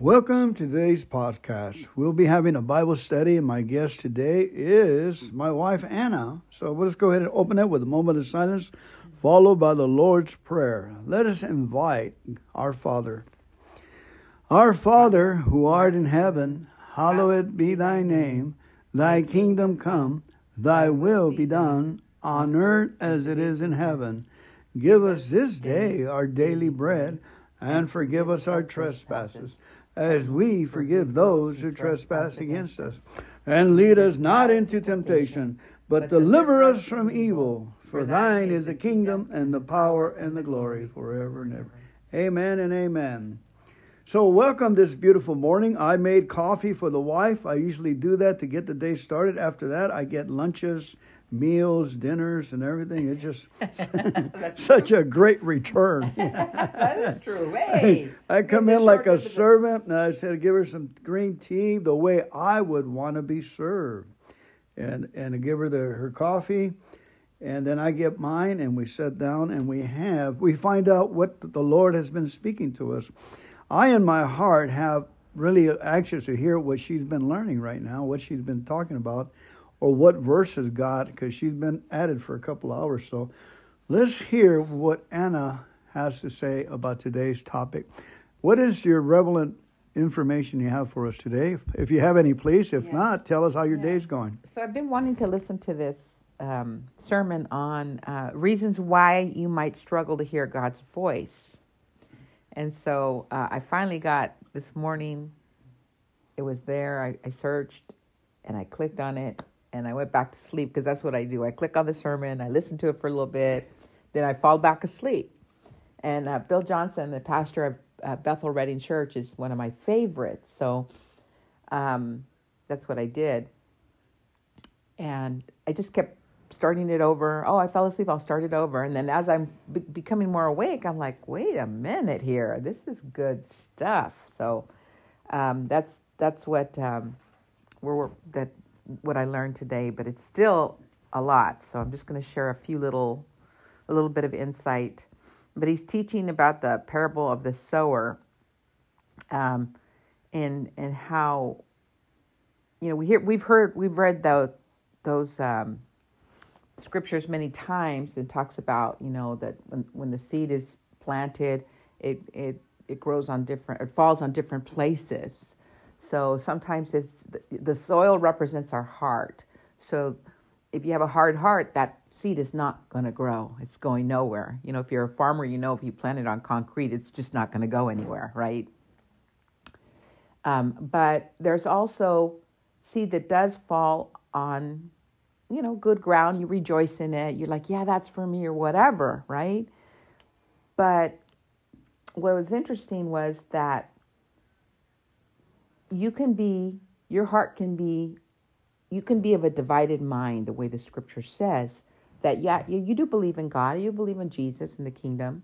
Welcome to today's podcast. We'll be having a Bible study, and my guest today is my wife Anna. So let's go ahead and open it with a moment of silence, followed by the Lord's Prayer. Let us invite our Father. Our Father, who art in heaven, hallowed be thy name. Thy kingdom come, thy will be done, on earth as it is in heaven. Give us this day our daily bread, and forgive us our trespasses, as we forgive those who trespass against us. And lead us not into temptation, but deliver us from evil. For thine is the kingdom, and the power, and the glory, forever and ever. Amen and amen. So, welcome this beautiful morning. I made coffee for the wife. I usually do that to get the day started. After that, I get lunches, meals, dinners, and everything. It's just such a great return. that is true. Hey, I come in like a servant, and I said, give her some green tea the way I would want to be served, and and give her the her coffee. And then I get mine, and we sit down, and we have we find out what the Lord has been speaking to us. I, in my heart, have really anxious to hear what she's been learning right now, what she's been talking about, or what verses God, because she's been at it for a couple hours. So let's hear what Anna has to say about today's topic. What is your relevant information you have for us today? If you have any, please. If Yes. not, tell us how your Yeah. day's going. So I've been wanting to listen to this um, sermon on uh, reasons why you might struggle to hear God's voice. And so uh, I finally got this morning. It was there. I, I searched and I clicked on it and I went back to sleep because that's what I do. I click on the sermon, I listen to it for a little bit, then I fall back asleep. And uh, Bill Johnson, the pastor of uh, Bethel Redding Church, is one of my favorites. So um, that's what I did. And I just kept starting it over. Oh, I fell asleep. I'll start it over. And then as I'm be- becoming more awake, I'm like, wait a minute here. This is good stuff. So um, that's that's what um, we're, that what I learned today. But it's still a lot. So I'm just going to share a few little a little bit of insight. But he's teaching about the parable of the sower, um, and and how you know we hear we've heard we've read those those um, scriptures many times and talks about you know that when when the seed is planted it it it grows on different it falls on different places so sometimes it's the soil represents our heart. So if you have a hard heart that seed is not going to grow. It's going nowhere. You know if you're a farmer you know if you plant it on concrete it's just not going to go anywhere right? Um, but there's also seed that does fall on you know, good ground, you rejoice in it. You're like, yeah, that's for me or whatever, right? But what was interesting was that you can be, your heart can be, you can be of a divided mind, the way the scripture says that, yeah, you, you do believe in God, you believe in Jesus and the kingdom,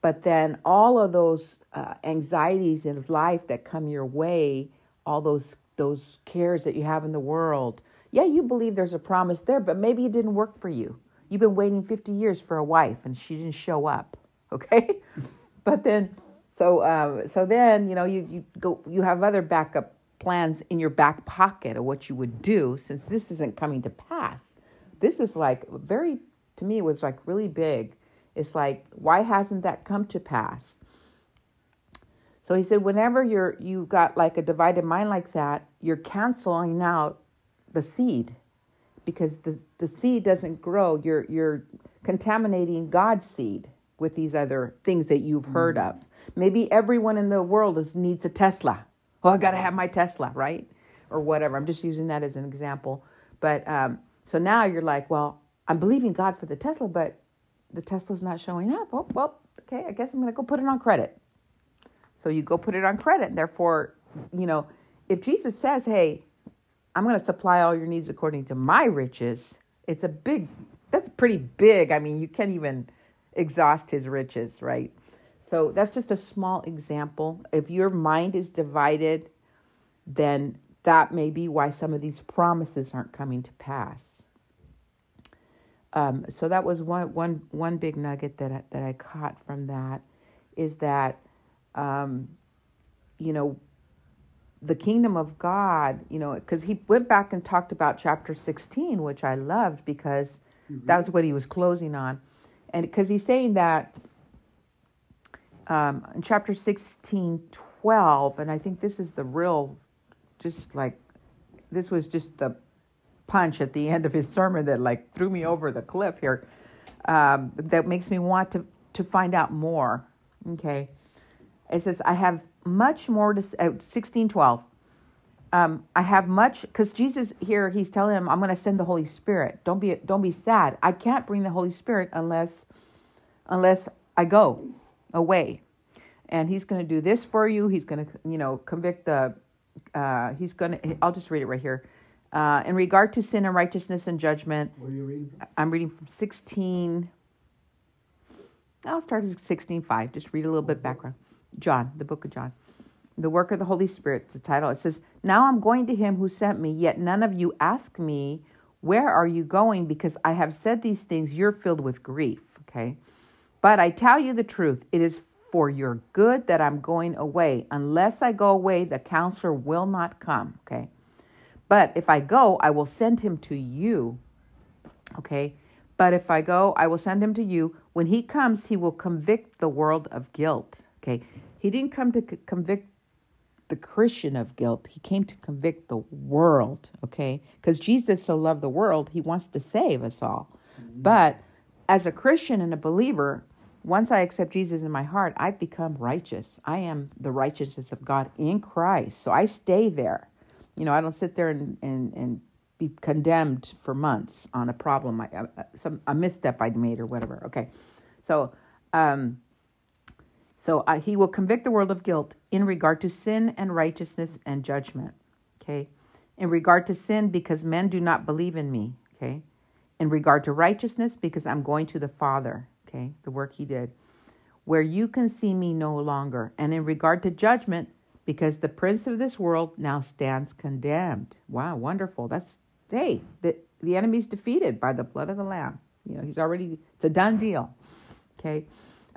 but then all of those uh, anxieties in life that come your way, all those those cares that you have in the world, yeah, you believe there's a promise there, but maybe it didn't work for you. You've been waiting 50 years for a wife and she didn't show up, okay? but then, so um, so then you know you you go you have other backup plans in your back pocket of what you would do since this isn't coming to pass. This is like very to me it was like really big. It's like why hasn't that come to pass? So he said whenever you're you've got like a divided mind like that, you're canceling out the seed because the, the seed doesn't grow. You're you're contaminating God's seed with these other things that you've heard of. Maybe everyone in the world is needs a Tesla. Oh, I got to have my Tesla, right? Or whatever. I'm just using that as an example. But um, so now you're like, well, I'm believing God for the Tesla, but the Tesla's not showing up. Oh, well, okay, I guess I'm going to go put it on credit. So you go put it on credit. Therefore, you know, if Jesus says, hey, I'm going to supply all your needs according to my riches, it's a big, that's pretty big. I mean, you can't even exhaust his riches, right? So that's just a small example. If your mind is divided, then that may be why some of these promises aren't coming to pass. Um, so that was one, one, one big nugget that I, that I caught from that is that, um, you know, the kingdom of God, you know, because he went back and talked about chapter 16, which I loved because mm-hmm. that was what he was closing on. And because he's saying that um, in chapter 16, 12, and I think this is the real, just like, this was just the punch at the end of his sermon that like threw me over the cliff here. Um, that makes me want to to find out more. Okay, it says I have much more to uh, sixteen twelve. Um, I have much because Jesus here he's telling him I'm going to send the Holy Spirit. Don't be don't be sad. I can't bring the Holy Spirit unless unless I go away, and he's going to do this for you. He's going to you know convict the. Uh, he's going to. I'll just read it right here. Uh, in regard to sin and righteousness and judgment, Where are you reading? I'm reading from 16. I'll start at 16.5. Just read a little bit background. John, the book of John. The work of the Holy Spirit, the title. It says, Now I'm going to him who sent me, yet none of you ask me, Where are you going? Because I have said these things, you're filled with grief. Okay. But I tell you the truth, it is for your good that I'm going away. Unless I go away, the counselor will not come. Okay. But if I go, I will send him to you. Okay. But if I go, I will send him to you. When he comes, he will convict the world of guilt. Okay. He didn't come to c- convict the Christian of guilt. He came to convict the world. Okay. Because Jesus so loved the world, he wants to save us all. Mm-hmm. But as a Christian and a believer, once I accept Jesus in my heart, I've become righteous. I am the righteousness of God in Christ. So I stay there. You know, I don't sit there and, and, and be condemned for months on a problem, I, some a misstep I made or whatever. Okay, so um, so uh, he will convict the world of guilt in regard to sin and righteousness and judgment. Okay, in regard to sin because men do not believe in me. Okay, in regard to righteousness because I'm going to the Father. Okay, the work he did, where you can see me no longer, and in regard to judgment because the prince of this world now stands condemned. Wow, wonderful. That's hey, the the enemy's defeated by the blood of the lamb. You know, he's already it's a done deal. Okay,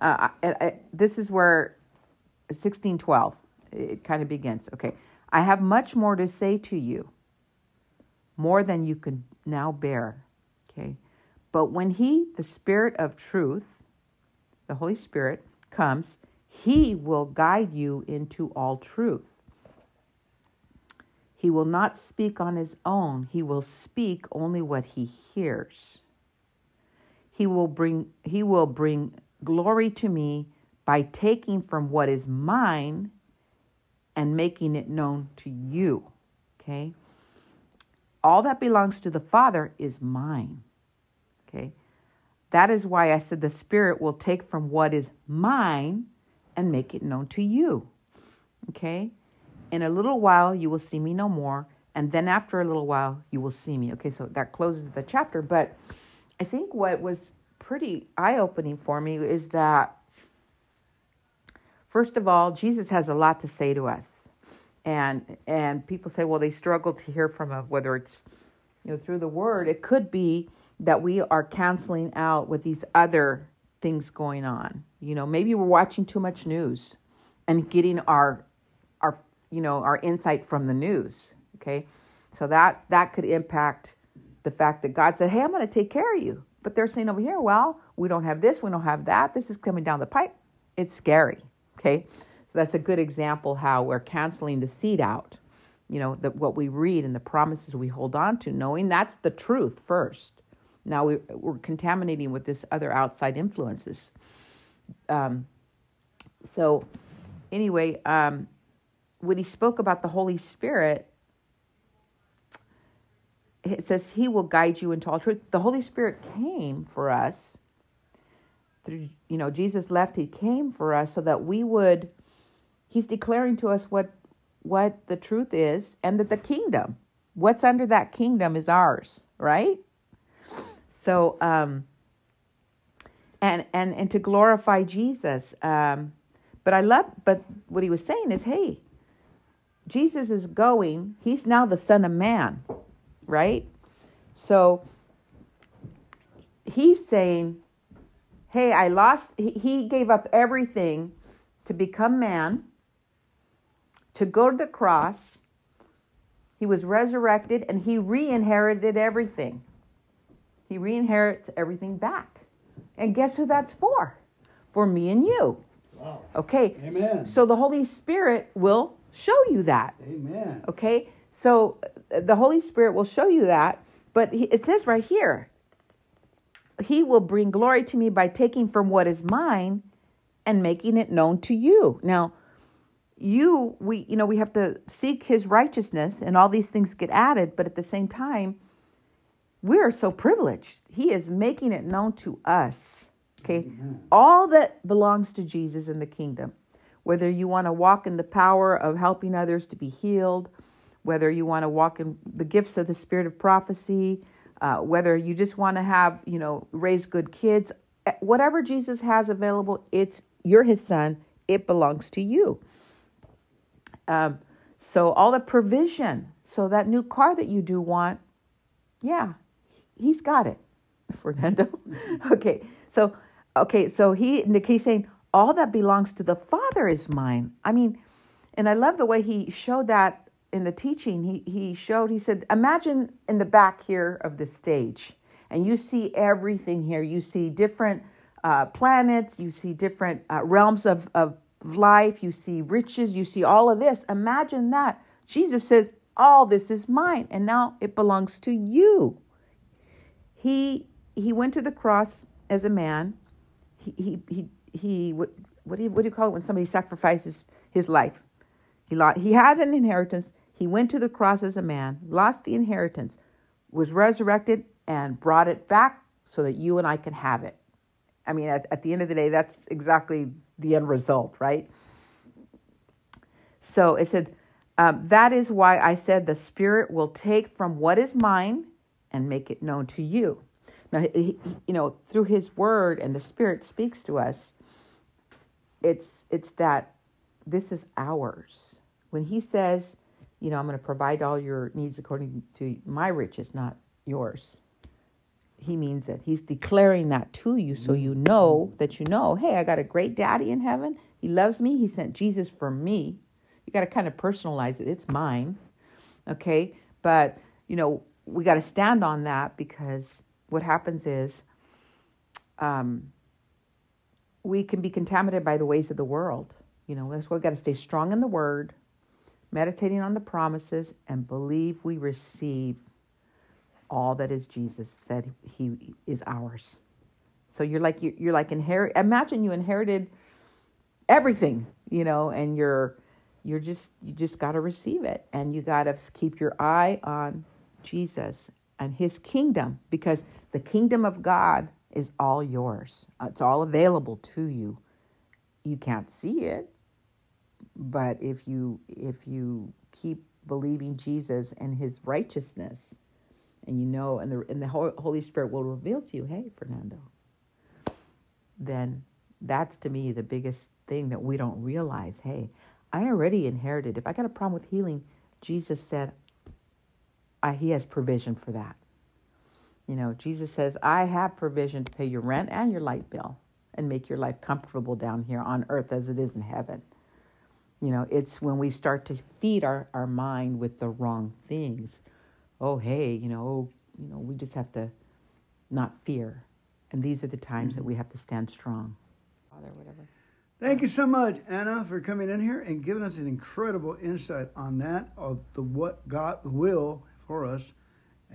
uh, I, I, this is where 1612 it kind of begins. Okay, I have much more to say to you, more than you can now bear. Okay, but when he, the Spirit of Truth, the Holy Spirit, comes, he will guide you into all truth. He will not speak on his own, he will speak only what he hears. He will bring he will bring glory to me by taking from what is mine and making it known to you. Okay? All that belongs to the Father is mine. Okay? That is why I said the Spirit will take from what is mine and make it known to you. Okay? In a little while, you will see me no more. And then after a little while, you will see me. Okay, so that closes the chapter. But I think what was pretty eye opening for me is that, first of all, Jesus has a lot to say to us. And and people say, well, they struggle to hear from him, whether it's you know through the word. It could be that we are canceling out with these other things going on. You know, maybe we're watching too much news and getting our our you know our insight from the news. Okay, so that that could impact the fact that God said, "Hey, I'm going to take care of you," but they're saying over here, "Well, we don't have this, we don't have that. This is coming down the pipe." It's scary. Okay, so that's a good example how we're canceling the seed out. You know, that what we read and the promises we hold on to, knowing that's the truth first now we, are contaminating with this other outside influences. Um, so, anyway, um, when he spoke about the Holy Spirit, it says he will guide you into all truth. The Holy Spirit came for us. Through, you know, Jesus left. He came for us so that we would. He's declaring to us what what the truth is, and that the kingdom, what's under that kingdom, is ours. Right? So, um, and and and to glorify Jesus. Um, but I love. But what he was saying is, hey, Jesus is going. He's now the Son of Man, right? So he's saying, hey, I lost. He, he gave up everything to become man to go to the cross. He was resurrected and he re inherited everything. He re inherits everything back. And guess who that's for? For me and you. Wow. Okay. Amen. So the Holy Spirit will show you that. Amen. Okay. So uh, the Holy Spirit will show you that. But it says right here, He will bring glory to me by taking from what is mine and making it known to you. Now, you, we, you know, we have to seek His righteousness, and all these things get added. But at the same time, we are so privileged. He is making it known to us. Okay, Amen. all that belongs to Jesus in the kingdom. Whether you want to walk in the power of helping others to be healed, whether you want to walk in the gifts of the spirit of prophecy, uh, whether you just want to have, you know, raise good kids, eh, whatever Jesus has available, it's you're his son. It belongs to you. Um, so all the provision, so that new car that you do want, yeah, he's got it, Fernando. okay, so okay, so he he's saying all that belongs to the Father is mine. I mean, and I love the way he showed that in the teaching. He he showed he said, imagine in the back here of the stage, and you see everything here. You see different uh, planets. You see different uh, realms of of life. You see riches. You see all of this. Imagine that Jesus said, all this is mine, and now it belongs to you. He he went to the cross as a man. He he he, he what, what do you what do you call it when somebody sacrifices his life? He lost, he had an inheritance. He went to the cross as a man, lost the inheritance, was resurrected, and brought it back so that you and I can have it. I mean, at, at the end of the day, that's exactly the end result, right? So it said, um, that is why I said the Spirit will take from what is mine and make it known to you. Now, he, you know, through His Word and the Spirit speaks to us. It's it's that this is ours. When He says, you know, I'm going to provide all your needs according to my riches, not yours. He means it. He's declaring that to you so you mm-hmm. know that you know, hey, I got a great daddy in heaven. He loves me. He sent Jesus for me. You got to kind of personalize it. It's mine. Okay? But, you know, we got to stand on that because what happens is um, we can be contaminated by the ways of the world. You know, that's why we got to stay strong in the word, meditating on the promises, and believe we receive all that is Jesus said he is ours. So you're like you're like inherit. Imagine you inherited everything, you know, and you're you're just you just got to receive it, and you got to keep your eye on Jesus and His kingdom because the kingdom of God is all yours. It's all available to you. You can't see it, but if you if you keep believing Jesus and His righteousness and you know, and the and the Holy Spirit will reveal to you, hey, Fernando. Then that's to me the biggest thing that we don't realize. Hey, I already inherited. If I got a problem with healing, Jesus said, I, He has provision for that. You know, Jesus says, I have provision to pay your rent and your light bill and make your life comfortable down here on earth as it is in heaven. You know, it's when we start to feed our, our mind with the wrong things. Oh hey you know oh, you know we just have to not fear. And these are the times that mm-hmm. we have to stand strong. Father whatever. Thank you so much, Anna, for coming in here and giving us an incredible insight on that of the what God will for us,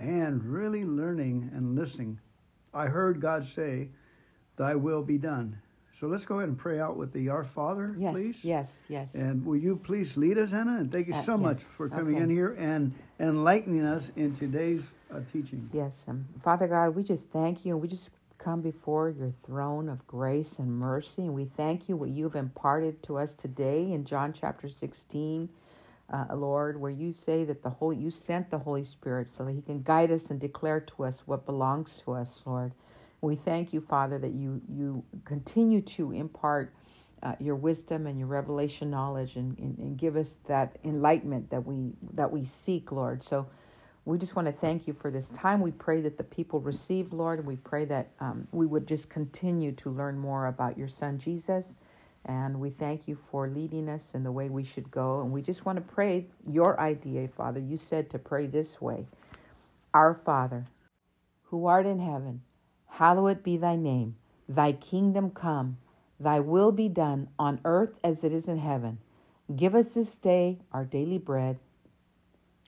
and really learning and listening. I heard God say, "Thy will be done." So let's go ahead and pray out with the Our Father, yes, please. Yes, yes. And will you please lead us, Anna? And thank you Uh, so yes. much for coming Okay. in here and enlightening us in today's uh, teaching. Yes, um, Father God, we just thank you. And we just come before your throne of grace and mercy, and we thank you what you've imparted to us today in John chapter 16, uh, Lord, where you say that the Holy, you sent the Holy Spirit so that He can guide us and declare to us what belongs to us, Lord. We thank you, Father, that you you continue to impart uh, your wisdom and your revelation knowledge, and, and, and give us that enlightenment that we that we seek, Lord. So. We just want to thank you for this time. We pray that the people receive, Lord, and we pray that um, we would just continue to learn more about your Son, Jesus, And we thank you for leading us in the way we should go. And we just want to pray your idea, Father. You said to pray this way Our Father, who art in heaven, hallowed be thy name. Thy kingdom come, thy will be done on earth as it is in heaven. Give us this day our daily bread.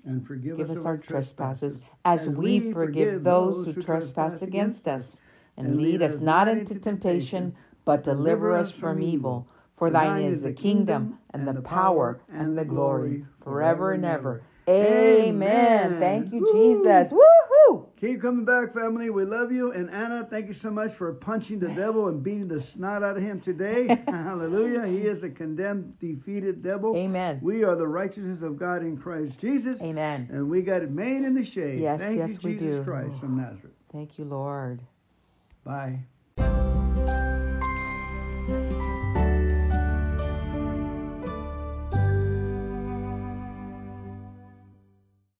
And forgive Give us us our trespasses as we forgive those who trespass against us. And lead us not into temptation, but deliver us from evil. For thine is the kingdom, and the power, and the glory, forever and ever. Amen. Thank you, Jesus. Woohoo! Keep coming back, family. We love you. And Anna, thank you so much for punching the devil and beating the snot out of him today. Hallelujah. He is a condemned, defeated devil. Amen. We are the righteousness of God in Christ Jesus. Amen. And we got it made in the shade. Yes, Thank yes, you, we Jesus do. Christ from Nazareth. Thank you, Lord. Bye. Thank you.